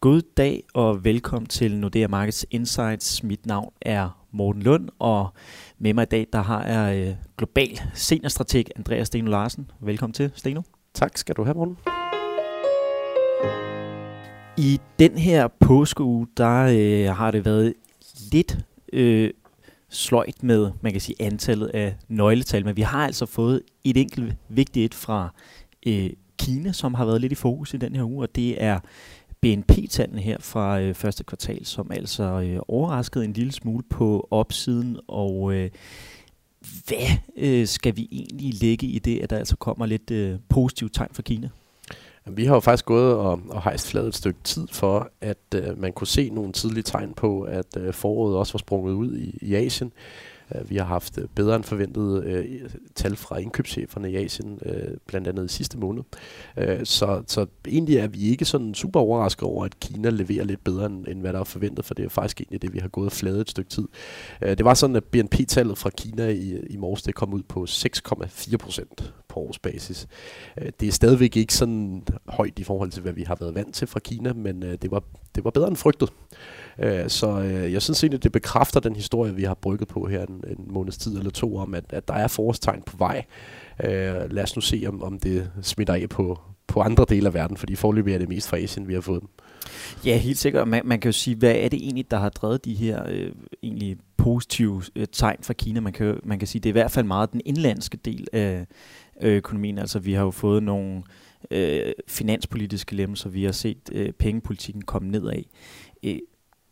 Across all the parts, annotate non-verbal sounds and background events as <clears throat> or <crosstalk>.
God dag og velkommen til Nordea Markets Insights. Mit navn er Morten Lund, og med mig i dag der har jeg øh, global seniorstrateg Andreas Steno Larsen. Velkommen til, Steno. Tak skal du have, Morten. I den her påskeuge, der øh, har det været lidt øh, sløjt med, man kan sige, antallet af nøgletal, men vi har altså fået et enkelt vigtigt et fra øh, Kina, som har været lidt i fokus i den her uge, og det er BNP-tallene her fra øh, første kvartal, som altså øh, overraskede en lille smule på opsiden, og øh, hvad øh, skal vi egentlig lægge i det, at der altså kommer lidt øh, positive tegn fra Kina? Vi har jo faktisk gået og, og hejst fladet et stykke tid for, at øh, man kunne se nogle tidlige tegn på, at øh, foråret også var sprunget ud i, i Asien. Øh, vi har haft øh, bedre end forventet øh, tal fra indkøbscheferne i Asien, øh, blandt andet i sidste måned. Øh, så, så egentlig er vi ikke sådan super overrasket over, at Kina leverer lidt bedre, end, end hvad der er forventet, for det er faktisk egentlig det, vi har gået fladet et stykke tid. Øh, det var sådan, at BNP-tallet fra Kina i, i morges, det kom ud på 6,4 procent på årsbasis. Øh, det er stadigvæk ikke sådan højt i forhold til, hvad vi har været vant til fra Kina, men øh, det, var, det var bedre end frygtet. Øh, så øh, jeg synes egentlig, det bekræfter den historie, vi har brygget på her en, en måneds tid eller to, om at, at der er forårstegn på vej. Øh, lad os nu se, om, om det smitter af på, på andre dele af verden, fordi forløbig er det mest fra Asien, vi har fået. Ja, helt sikkert. Man, man kan jo sige, hvad er det egentlig, der har drevet de her øh, egentlig positive øh, tegn fra Kina? Man kan, man kan sige, det er i hvert fald meget den indlandske del af økonomien. Altså, vi har jo fået nogle øh, finanspolitiske lemmelser, vi har set øh, pengepolitikken komme nedad. Øh,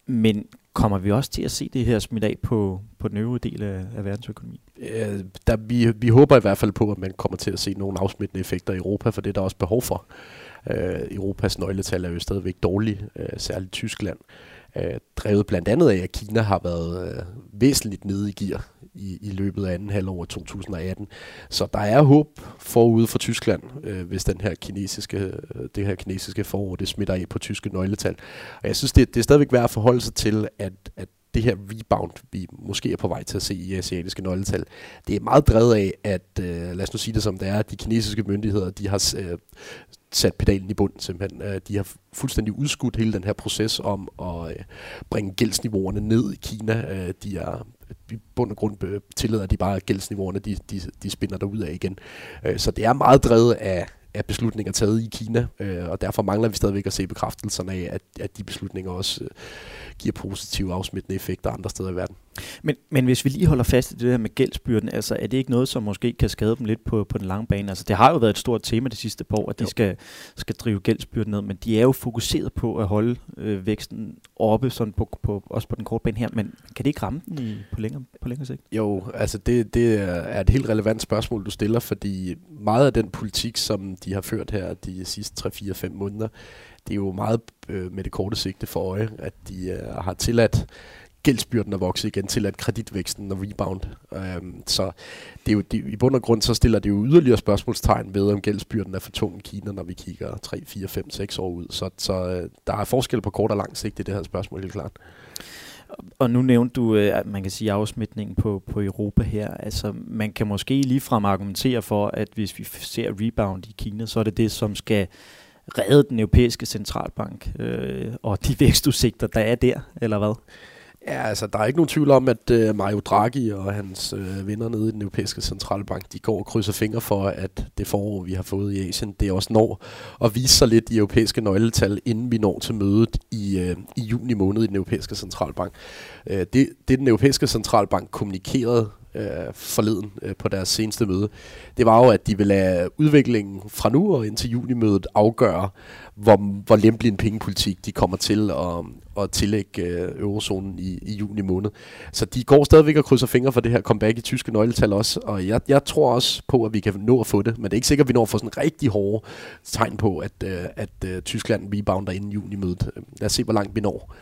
men kommer vi også til at se det her smidt af på, på den øvrige del af, af verdensøkonomien? Øh, der, vi, vi håber i hvert fald på, at man kommer til at se nogle afsmittende effekter i Europa, for det er der også behov for. Øh, Europas nøgletal er jo stadigvæk dårlige, øh, særligt Tyskland. Øh, Øh, drevet blandt andet af, at Kina har været øh, væsentligt nede i gear i, i løbet af anden halvår af 2018. Så der er håb forude for Tyskland, øh, hvis den her kinesiske, øh, det her kinesiske forår det smitter af på tyske nøgletal. Og jeg synes, det, det er stadigvæk værd at forholde sig til, at, at det her rebound, vi måske er på vej til at se i asiatiske nøgletal, det er meget drevet af, at, øh, lad os nu sige det som det er, at de kinesiske myndigheder, de har øh, sat pedalen i bund simpelthen. Øh, de har fuldstændig udskudt hele den her proces om at øh, bringe gældsniveauerne ned i Kina. Øh, de er i bund og grund øh, tillader de bare gældsniveauerne, de, de, de spinder derud af igen. Øh, så det er meget drevet af, af beslutninger taget i Kina, øh, og derfor mangler vi stadigvæk at se bekræftelserne af, at, at de beslutninger også øh, giver positive afsmittende effekter andre steder i verden. Men, men hvis vi lige holder fast i det her med gældsbyrden, altså er det ikke noget, som måske kan skade dem lidt på, på den lange bane? Altså det har jo været et stort tema de sidste par år, at de skal, skal drive gældsbyrden ned, men de er jo fokuseret på at holde øh, væksten oppe, sådan på, på, også på den korte bane her, men kan det ikke ramme den i, på, længere, på længere sigt? Jo, altså det, det er et helt relevant spørgsmål, du stiller, fordi meget af den politik, som de har ført her de sidste 3-4-5 måneder, det er jo meget øh, med det korte sigte for øje, at de øh, har tilladt gældsbyrden er vokset igen, til at kreditvæksten er rebound. Øhm, så det er jo, det, i bund og grund så stiller det jo yderligere spørgsmålstegn ved, om gældsbyrden er for tung i Kina, når vi kigger 3, 4, 5, 6 år ud. Så, så øh, der er forskel på kort og lang sigt i det her spørgsmål, helt klart. Og nu nævnte du, øh, at man kan sige afsmitningen på, på Europa her. Altså, man kan måske ligefrem argumentere for, at hvis vi ser rebound i Kina, så er det det, som skal redde den europæiske centralbank øh, og de vækstudsigter, der er der, eller hvad? Ja, altså der er ikke nogen tvivl om, at uh, Mario Draghi og hans uh, venner nede i den europæiske centralbank, de går og krydser fingre for, at det forår, vi har fået i Asien, det også når at vise sig lidt i europæiske nøgletal, inden vi når til mødet i, uh, i juni måned i den europæiske centralbank. Uh, det, det den europæiske centralbank kommunikerede øh, forleden øh, på deres seneste møde, det var jo, at de vil lade udviklingen fra nu og indtil junimødet afgøre, hvor, hvor lempelig en pengepolitik de kommer til at, at tillægge øh, eurozonen i, i juni måned. Så de går stadigvæk og krydser fingre for det her comeback i tyske nøgletal også, og jeg, jeg tror også på, at vi kan nå at få det, men det er ikke sikkert, at vi når at få sådan rigtig hårde tegn på, at, øh, at øh, Tyskland rebounder inden junimødet. Lad os se, hvor langt vi når.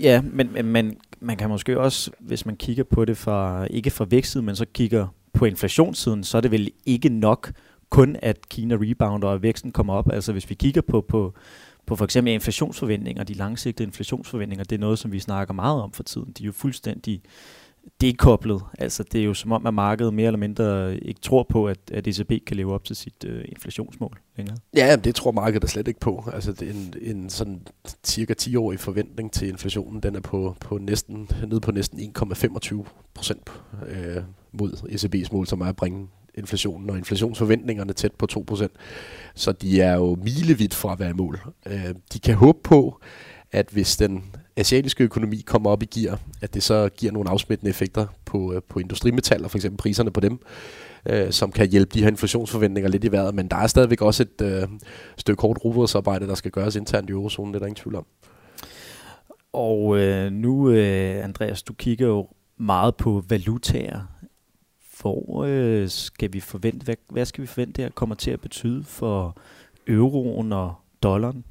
Ja, men, men man kan måske også, hvis man kigger på det fra, ikke fra vækstsiden, men så kigger på inflationssiden, så er det vel ikke nok kun, at Kina rebounder og væksten kommer op. Altså hvis vi kigger på, på, på for eksempel inflationsforventninger, de langsigtede inflationsforventninger, det er noget, som vi snakker meget om for tiden. De er jo fuldstændig dekoblet. Altså det er jo som om, at markedet mere eller mindre ikke tror på, at, at ECB kan leve op til sit øh, inflationsmål længere. Ja, det tror markedet slet ikke på. Altså det er en, en sådan cirka 10-årig forventning til inflationen, den er på, på næsten, nede på næsten 1,25 procent øh, mod ECB's mål, som er at bringe inflationen og inflationsforventningerne tæt på 2%. Så de er jo milevidt fra at være i mål. Øh, de kan håbe på, at hvis den asiatiske økonomi kommer op i gear, at det så giver nogle afsmittende effekter på, øh, på industrimetaller, for eksempel priserne på dem, øh, som kan hjælpe de her inflationsforventninger lidt i vejret. Men der er stadigvæk også et øh, stykke hårdt robotsarbejde, der skal gøres internt i eurozonen, det er der ingen tvivl om. Og øh, nu, øh, Andreas, du kigger jo meget på valutaer. Hvor øh, skal vi forvente, hvad, hvad skal vi forvente, her kommer til at betyde for euroen og dollaren?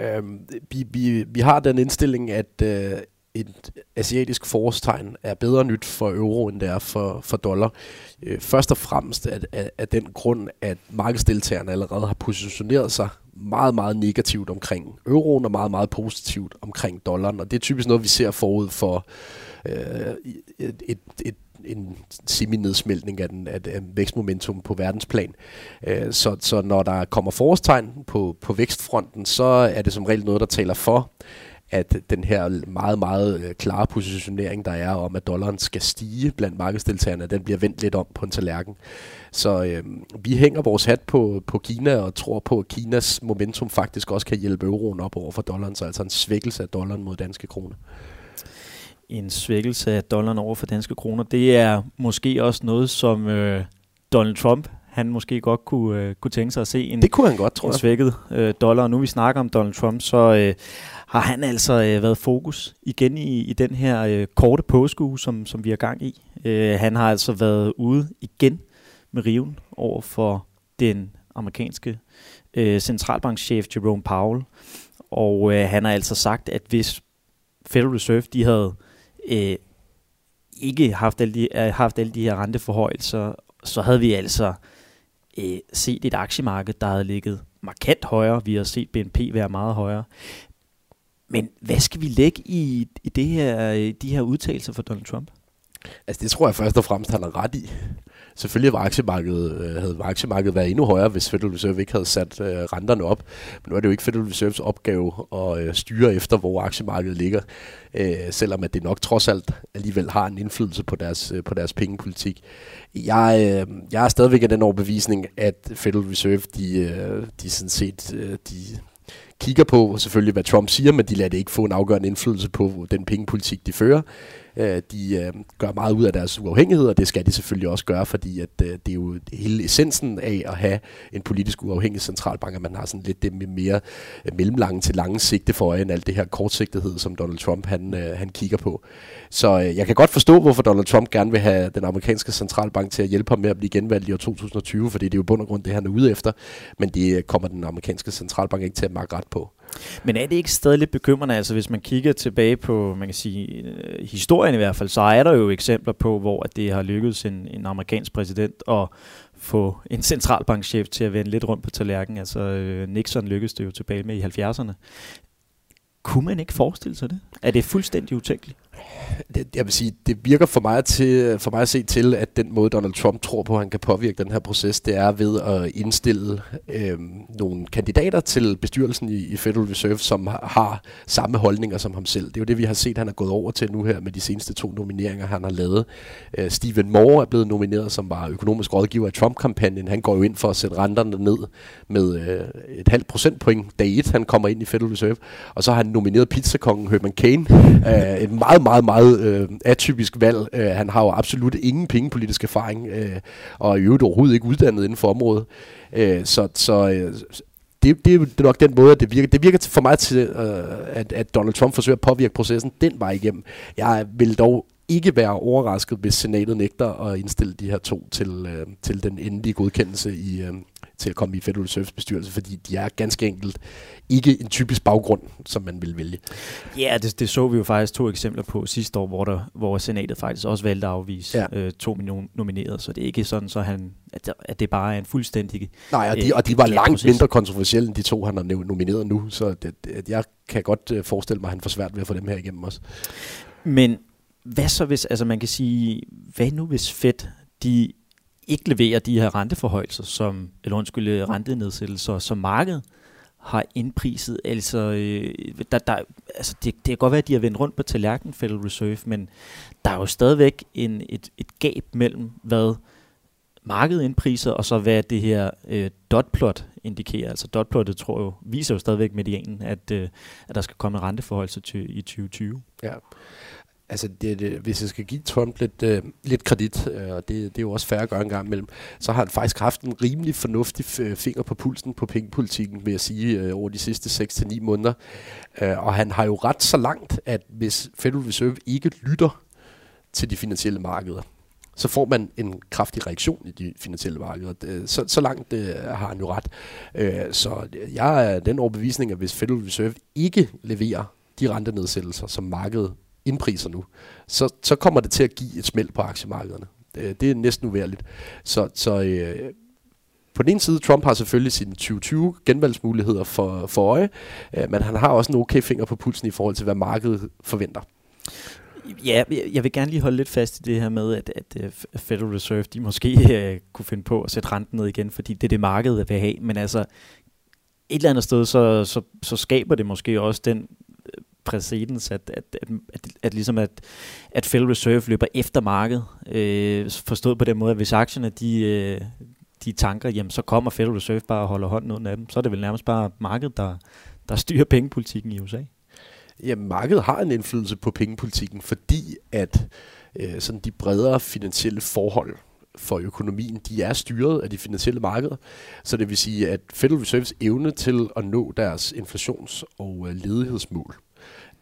Øhm, vi, vi, vi har den indstilling, at øh, et asiatisk forårstegn er bedre nyt for euro, end det er for, for dollar. Øh, først og fremmest af, af, af den grund, at markedsdeltagerne allerede har positioneret sig meget, meget negativt omkring euroen og meget, meget positivt omkring dollaren. Og det er typisk noget, vi ser forud for øh, et, et, et en semi-nedsmeltning af, den, af, af vækstmomentum på verdensplan. Øh, så, så når der kommer forårstegn på, på vækstfronten, så er det som regel noget, der taler for, at den her meget, meget øh, klare positionering, der er om, at dollaren skal stige blandt markedsdeltagerne, den bliver vendt lidt om på en tallerken. Så øh, vi hænger vores hat på, på Kina og tror på, at Kinas momentum faktisk også kan hjælpe euroen op over for dollaren, så altså en svækkelse af dollaren mod danske kroner en svækkelse af dollaren over for danske kroner. Det er måske også noget, som øh, Donald Trump han måske godt kunne, øh, kunne tænke sig at se en, det kunne han godt, tror en svækket øh, dollar. nu vi snakker om Donald Trump, så øh, har han altså øh, været fokus igen i, i den her øh, korte påskue, som, som vi er gang i. Øh, han har altså været ude igen med riven over for den amerikanske øh, centralbankchef Jerome Powell. Og øh, han har altså sagt, at hvis Federal Reserve de havde øh, Øh, ikke haft alle, de, øh, haft alle de her renteforhøjelser, så havde vi altså øh, set et aktiemarked, der havde ligget markant højere. Vi har set BNP være meget højere. Men hvad skal vi lægge i, i det her, øh, de her udtalelser for Donald Trump? Altså det tror jeg først og fremmest, han har ret i. Selvfølgelig var aktiemarkedet, øh, havde aktiemarkedet været endnu højere, hvis Federal Reserve ikke havde sat øh, renterne op. Men nu er det jo ikke Federal Reserves opgave at øh, styre efter, hvor aktiemarkedet ligger. Øh, selvom at det nok trods alt alligevel har en indflydelse på deres, øh, på deres pengepolitik. Jeg, øh, jeg er stadigvæk af den overbevisning, at Federal Reserve, de, øh, de sådan set, øh, de, kigger på selvfølgelig, hvad Trump siger, men de lader det ikke få en afgørende indflydelse på den pengepolitik, de fører. Øh, de øh, gør meget ud af deres uafhængighed, og det skal de selvfølgelig også gøre, fordi at, øh, det er jo hele essensen af at have en politisk uafhængig centralbank, at man har sådan lidt det med mere øh, mellemlange til lange sigte for øje, end alt det her kortsigtighed, som Donald Trump han, øh, han kigger på. Så øh, jeg kan godt forstå, hvorfor Donald Trump gerne vil have den amerikanske centralbank til at hjælpe ham med at blive genvalgt i år 2020, fordi det er jo bund og grund det, han er ude efter, men det kommer den amerikanske centralbank ikke til at mærke ret på. Men er det ikke stadig lidt bekymrende, altså hvis man kigger tilbage på, man kan sige, øh, historien i hvert fald, så er der jo eksempler på, hvor at det har lykkedes en, en amerikansk præsident at få en centralbankchef til at vende lidt rundt på tallerkenen. Altså øh, Nixon lykkedes det jo tilbage med i 70'erne. Kunne man ikke forestille sig det? Er det fuldstændig utænkeligt? Det, jeg vil sige, det virker for mig, til, for mig at se til, at den måde Donald Trump tror på, at han kan påvirke den her proces, det er ved at indstille øh, nogle kandidater til bestyrelsen i, i Federal Reserve, som har, har samme holdninger som ham selv. Det er jo det, vi har set, han er gået over til nu her med de seneste to nomineringer, han har lavet. Øh, Stephen Moore er blevet nomineret, som var økonomisk rådgiver i Trump-kampagnen. Han går jo ind for at sætte renterne ned med øh, et halvt procentpoint dag et, han kommer ind i Federal Reserve. Og så har han nomineret pizzakongen Herman Kane, øh, et meget, meget, meget øh, atypisk valg. Øh, han har jo absolut ingen pengepolitisk erfaring, øh, og er i øvrigt overhovedet ikke uddannet inden for området. Øh, så så øh, det, det er nok den måde, at det virker. Det virker for mig til, øh, at, at Donald Trump forsøger at påvirke processen den vej igennem. Jeg vil dog ikke være overrasket, hvis senatet nægter at indstille de her to til, øh, til den endelige godkendelse i, øh, til at komme i Federal Reserves bestyrelse, fordi de er ganske enkelt ikke en typisk baggrund, som man vil vælge. Ja, det, det så vi jo faktisk to eksempler på sidste år, hvor, der, hvor senatet faktisk også valgte at afvise ja. øh, to nominerede, så det er ikke sådan, så han, at, at det bare er en fuldstændig... Nej, og de, øh, og de var langt proces. mindre kontroversielle end de to, han har nomineret nu, så det, det, jeg kan godt øh, forestille mig, at han får svært ved at få dem her igennem også. Men hvad så hvis, altså man kan sige, hvad nu hvis Fed, de ikke leverer de her renteforhøjelser, som, eller undskyld, øh, rentenedsættelser, som markedet har indpriset. Altså, øh, der, der, altså det, det kan godt være, at de har vendt rundt på tallerkenen, Federal Reserve, men der er jo stadigvæk en, et, et gab mellem, hvad markedet indpriser, og så hvad det her øh, dotplot indikerer. Altså dotplottet tror jo, viser jo stadigvæk medianen, at, øh, at der skal komme en renteforhold til i 2020. Ja. Altså, det, det, hvis jeg skal give Trump lidt, øh, lidt kredit, øh, og det, det er jo også færre at gøre en gang imellem, så har han faktisk haft en rimelig fornuftig øh, finger på pulsen på pengepolitikken, vil jeg sige, øh, over de sidste 6-9 måneder. Øh, og han har jo ret så langt, at hvis Federal Reserve ikke lytter til de finansielle markeder, så får man en kraftig reaktion i de finansielle markeder. Øh, så, så langt øh, har han jo ret. Øh, så jeg er den overbevisning, at hvis Federal Reserve ikke leverer de rentenedsættelser, som markedet indpriser nu, så, så kommer det til at give et smæld på aktiemarkederne. Det, det er næsten uværligt. Så, så øh, på den ene side, Trump har selvfølgelig sine 2020 genvalgsmuligheder for, for øje, øh, men han har også en okay finger på pulsen i forhold til, hvad markedet forventer. Ja, jeg vil gerne lige holde lidt fast i det her med, at, at øh, Federal Reserve, de måske øh, kunne finde på at sætte renten ned igen, fordi det er det markedet vil have. Men altså, et eller andet sted, så, så, så skaber det måske også den præcedens, at, at, at, at, at, ligesom at, at Federal Reserve løber efter markedet. Øh, forstået på den måde, at hvis aktierne de, øh, de tanker, jamen så kommer Federal Reserve bare og holder hånden under dem. Så er det vel nærmest bare markedet, der, der styrer pengepolitikken i USA. Ja, markedet har en indflydelse på pengepolitikken, fordi at øh, sådan de bredere finansielle forhold for økonomien, de er styret af de finansielle markeder. Så det vil sige, at Federal Reserves evne til at nå deres inflations- og øh, ledighedsmål,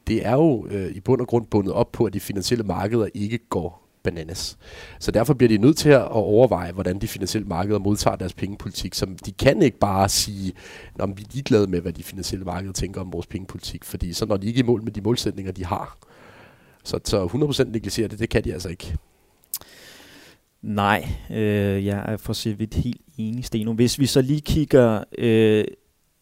det er jo øh, i bund og grund bundet op på, at de finansielle markeder ikke går bananas. Så derfor bliver de nødt til at overveje, hvordan de finansielle markeder modtager deres pengepolitik. Så de kan ikke bare sige, at vi er ligeglade med, hvad de finansielle markeder tænker om vores pengepolitik, fordi så når de ikke i mål med de målsætninger, de har. Så, så 100% negligere det, det kan de altså ikke. Nej, øh, jeg er for så vidt helt enig, Steno. Hvis vi så lige kigger, øh,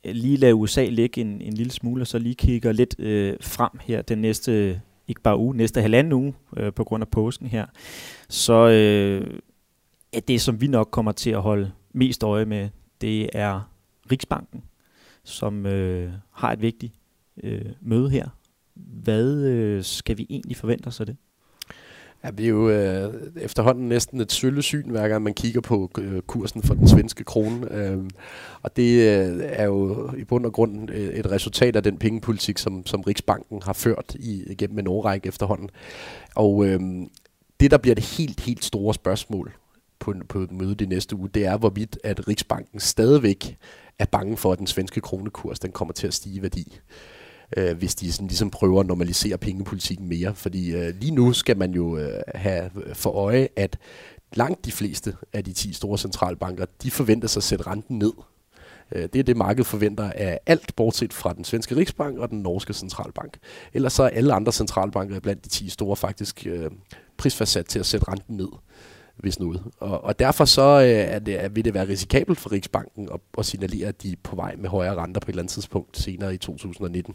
lige lader USA ligge en, en lille smule, og så lige kigger lidt øh, frem her den næste ikke bare uge, næste halvanden uge øh, på grund af påsken her, så øh, er det, som vi nok kommer til at holde mest øje med, det er Riksbanken, som øh, har et vigtigt øh, møde her. Hvad øh, skal vi egentlig forvente os af det? Ja, det er jo øh, efterhånden næsten et syn, hver gang man kigger på øh, kursen for den svenske krone. Øh, og det øh, er jo i bund og grund øh, et resultat af den pengepolitik, som, som Riksbanken har ført i, igennem en årrække efterhånden. Og øh, det, der bliver det helt, helt store spørgsmål på, på mødet i næste uge, det er, hvorvidt at Riksbanken stadigvæk er bange for, at den svenske kronekurs den kommer til at stige i værdi øh, hvis de sådan ligesom prøver at normalisere pengepolitikken mere. Fordi øh, lige nu skal man jo øh, have for øje, at langt de fleste af de 10 store centralbanker, de forventer sig at sætte renten ned. Øh, det er det, markedet forventer af alt, bortset fra den svenske Riksbank og den norske centralbank. Ellers så er alle andre centralbanker blandt de 10 store faktisk øh, prisfastsat til at sætte renten ned hvis noget. Og, og derfor så øh, er det, vil det være risikabelt for Riksbanken at, at signalere, at de er på vej med højere renter på et eller andet tidspunkt senere i 2019.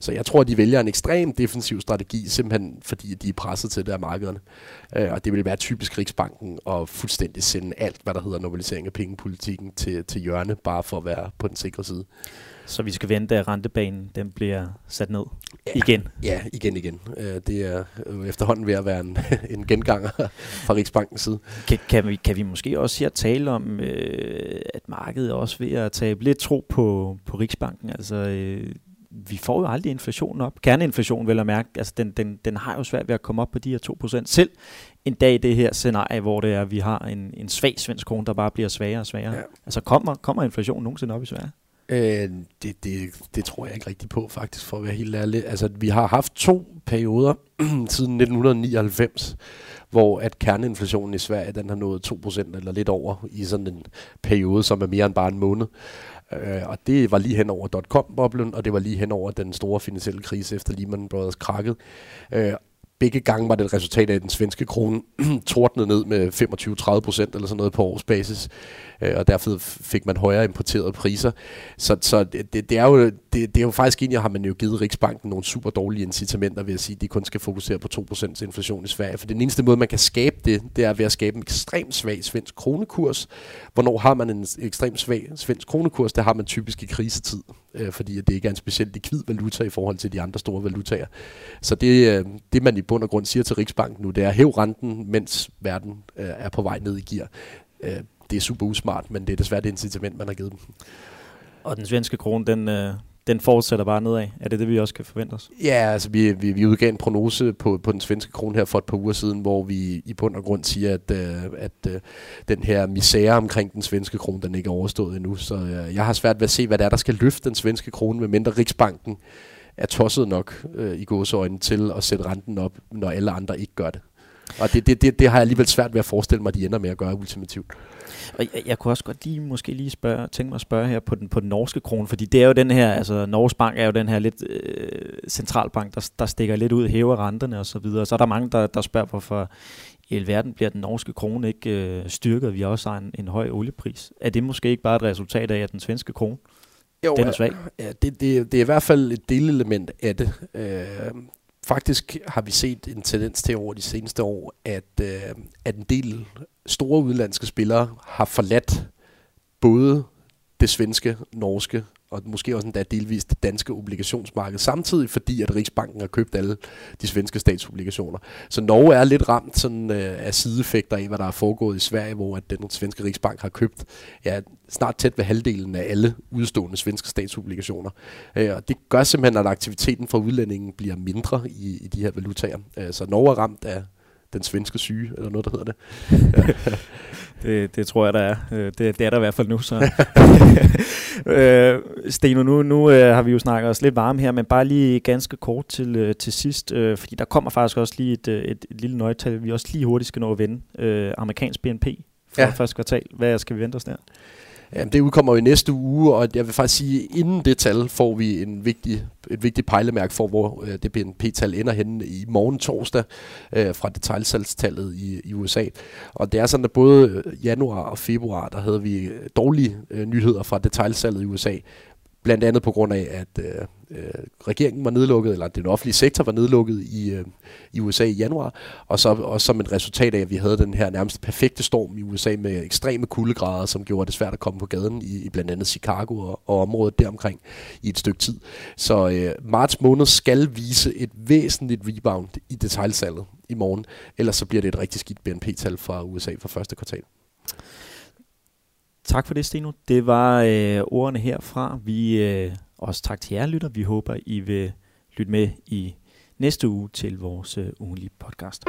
Så jeg tror, at de vælger en ekstrem defensiv strategi, simpelthen fordi de er presset til det af markederne. Øh, og det vil være typisk Riksbanken at fuldstændig sende alt, hvad der hedder normalisering af pengepolitikken til, til hjørne, bare for at være på den sikre side. Så vi skal vente, at rentebanen den bliver sat ned ja, igen? Ja, igen igen. Øh, det er jo efterhånden ved at være en, <laughs> en genganger fra Riksbankens side. Kan, kan, vi, kan vi måske også her tale om, øh, at markedet er også ved at tabe lidt tro på, på Riksbanken? Altså, øh, vi får jo aldrig inflationen op. Kerneinflation, vil jeg mærke, altså den, den, den har jo svært ved at komme op på de her 2%. Selv en dag i det her scenarie, hvor det er, at vi har en, en svag svensk krone, der bare bliver svagere og svagere. Ja. Altså kommer, kommer inflationen nogensinde op i Sverige? Øh, det, det, det tror jeg ikke rigtigt på, faktisk, for at være helt ærlig. Altså, vi har haft to perioder <clears throat> siden 1999, hvor at kerneinflationen i Sverige, den har nået 2% eller lidt over i sådan en periode, som er mere end bare en måned. Øh, og det var lige hen over dot-com-boblen, og det var lige hen over den store finansielle krise efter Lehman Brothers krakket. Øh, begge gange var det et resultat af, at den svenske krone <clears throat> tordnede ned med 25-30 procent eller sådan noget på årsbasis, øh, og derfor fik man højere importerede priser. Så, så det, det, er jo, det det, er jo faktisk egentlig, har man jo givet Riksbanken nogle super dårlige incitamenter ved at sige, at de kun skal fokusere på 2% inflation i Sverige. For den eneste måde, man kan skabe det, det er ved at skabe en ekstremt svag svensk kronekurs. Hvornår har man en ekstremt svag svensk kronekurs? Det har man typisk i krisetid, øh, fordi det ikke er en specielt likvid valuta i forhold til de andre store valutaer. Så det, øh, det man i bund og grund siger til Riksbanken nu, det er hæv renten, mens verden øh, er på vej ned i gear. Øh, det er super usmart, men det er desværre det incitament, man har givet dem. Og den svenske krone, den, øh, den fortsætter bare nedad. Er det det, vi også kan forvente os? Ja, altså vi, vi, vi udgav en prognose på, på den svenske krone her for et par uger siden, hvor vi i bund og grund siger, at, øh, at øh, den her misære omkring den svenske krone, den ikke er overstået endnu. Så øh, jeg har svært ved at se, hvad det er, der skal løfte den svenske krone, med mindre Riksbanken er tosset nok øh, i gåseøjne til at sætte renten op, når alle andre ikke gør det. Og det, det, det, det har jeg alligevel svært ved at forestille mig, at de ender med at gøre ultimativt. Og jeg, jeg kunne også godt lige måske lige spørge, tænke mig at spørge her på den, på den norske krone, fordi det er jo den her, altså Norges Bank er jo den her lidt øh, centralbank, der, der stikker lidt ud, hæver renterne og så videre. Så er der mange, der, der spørger, hvorfor i alverden bliver den norske krone ikke øh, styrket, vi også har en, en høj oliepris. Er det måske ikke bare et resultat af, at den svenske krone jo, den er svag? Ja, det, det, det er i hvert fald et delelement af det. Øh, faktisk har vi set en tendens til over de seneste år, at, øh, at en del store udenlandske spillere har forladt både det svenske, norske og måske også endda delvist det danske obligationsmarked, samtidig fordi, at Riksbanken har købt alle de svenske statsobligationer. Så Norge er lidt ramt sådan, øh, af sideeffekter af, hvad der er foregået i Sverige, hvor at den svenske Riksbank har købt ja, snart tæt ved halvdelen af alle udstående svenske statsobligationer. Øh, og det gør simpelthen, at aktiviteten for udlændingen bliver mindre i, i de her valutaer. Øh, så Norge er ramt af den svenske syge, eller noget, der hedder det. <laughs> det, det tror jeg, der er. Øh, det, det er der i hvert fald nu. Så. <laughs> <laughs> øh, Steno, nu, nu øh, har vi jo snakket os lidt varme her, men bare lige ganske kort til, øh, til sidst, øh, fordi der kommer faktisk også lige et, et, et lille nøgletal, vi også lige hurtigt skal nå at vende. Øh, amerikansk BNP for ja. første kvartal. Hvad skal vi vente os der? Jamen, det udkommer jo i næste uge, og jeg vil faktisk sige, at inden det tal får vi en vigtig, et vigtigt pejlemærke for, hvor øh, det BNP-tal ender henne i morgen torsdag øh, fra detaljsalgstallet i, i USA. Og det er sådan, at både øh, januar og februar, der havde vi øh, dårlige øh, nyheder fra detaljsalget i USA, Blandt andet på grund af, at øh, øh, regeringen var nedlukket, eller den offentlige sektor var nedlukket i, øh, i USA i januar, og så også som et resultat af, at vi havde den her nærmest perfekte storm i USA med ekstreme kuldegrader, som gjorde det svært at komme på gaden i, i blandt andet Chicago og, og området deromkring i et stykke tid. Så øh, marts måned skal vise et væsentligt rebound i detaljsalget i morgen, ellers så bliver det et rigtig skidt BNP-tal fra USA for første kvartal. Tak for det, Steno. Det var øh, ordene herfra. Vi øh, også tak til jer, lytter. Vi håber, I vil lytte med i næste uge til vores øh, ugenlige podcast.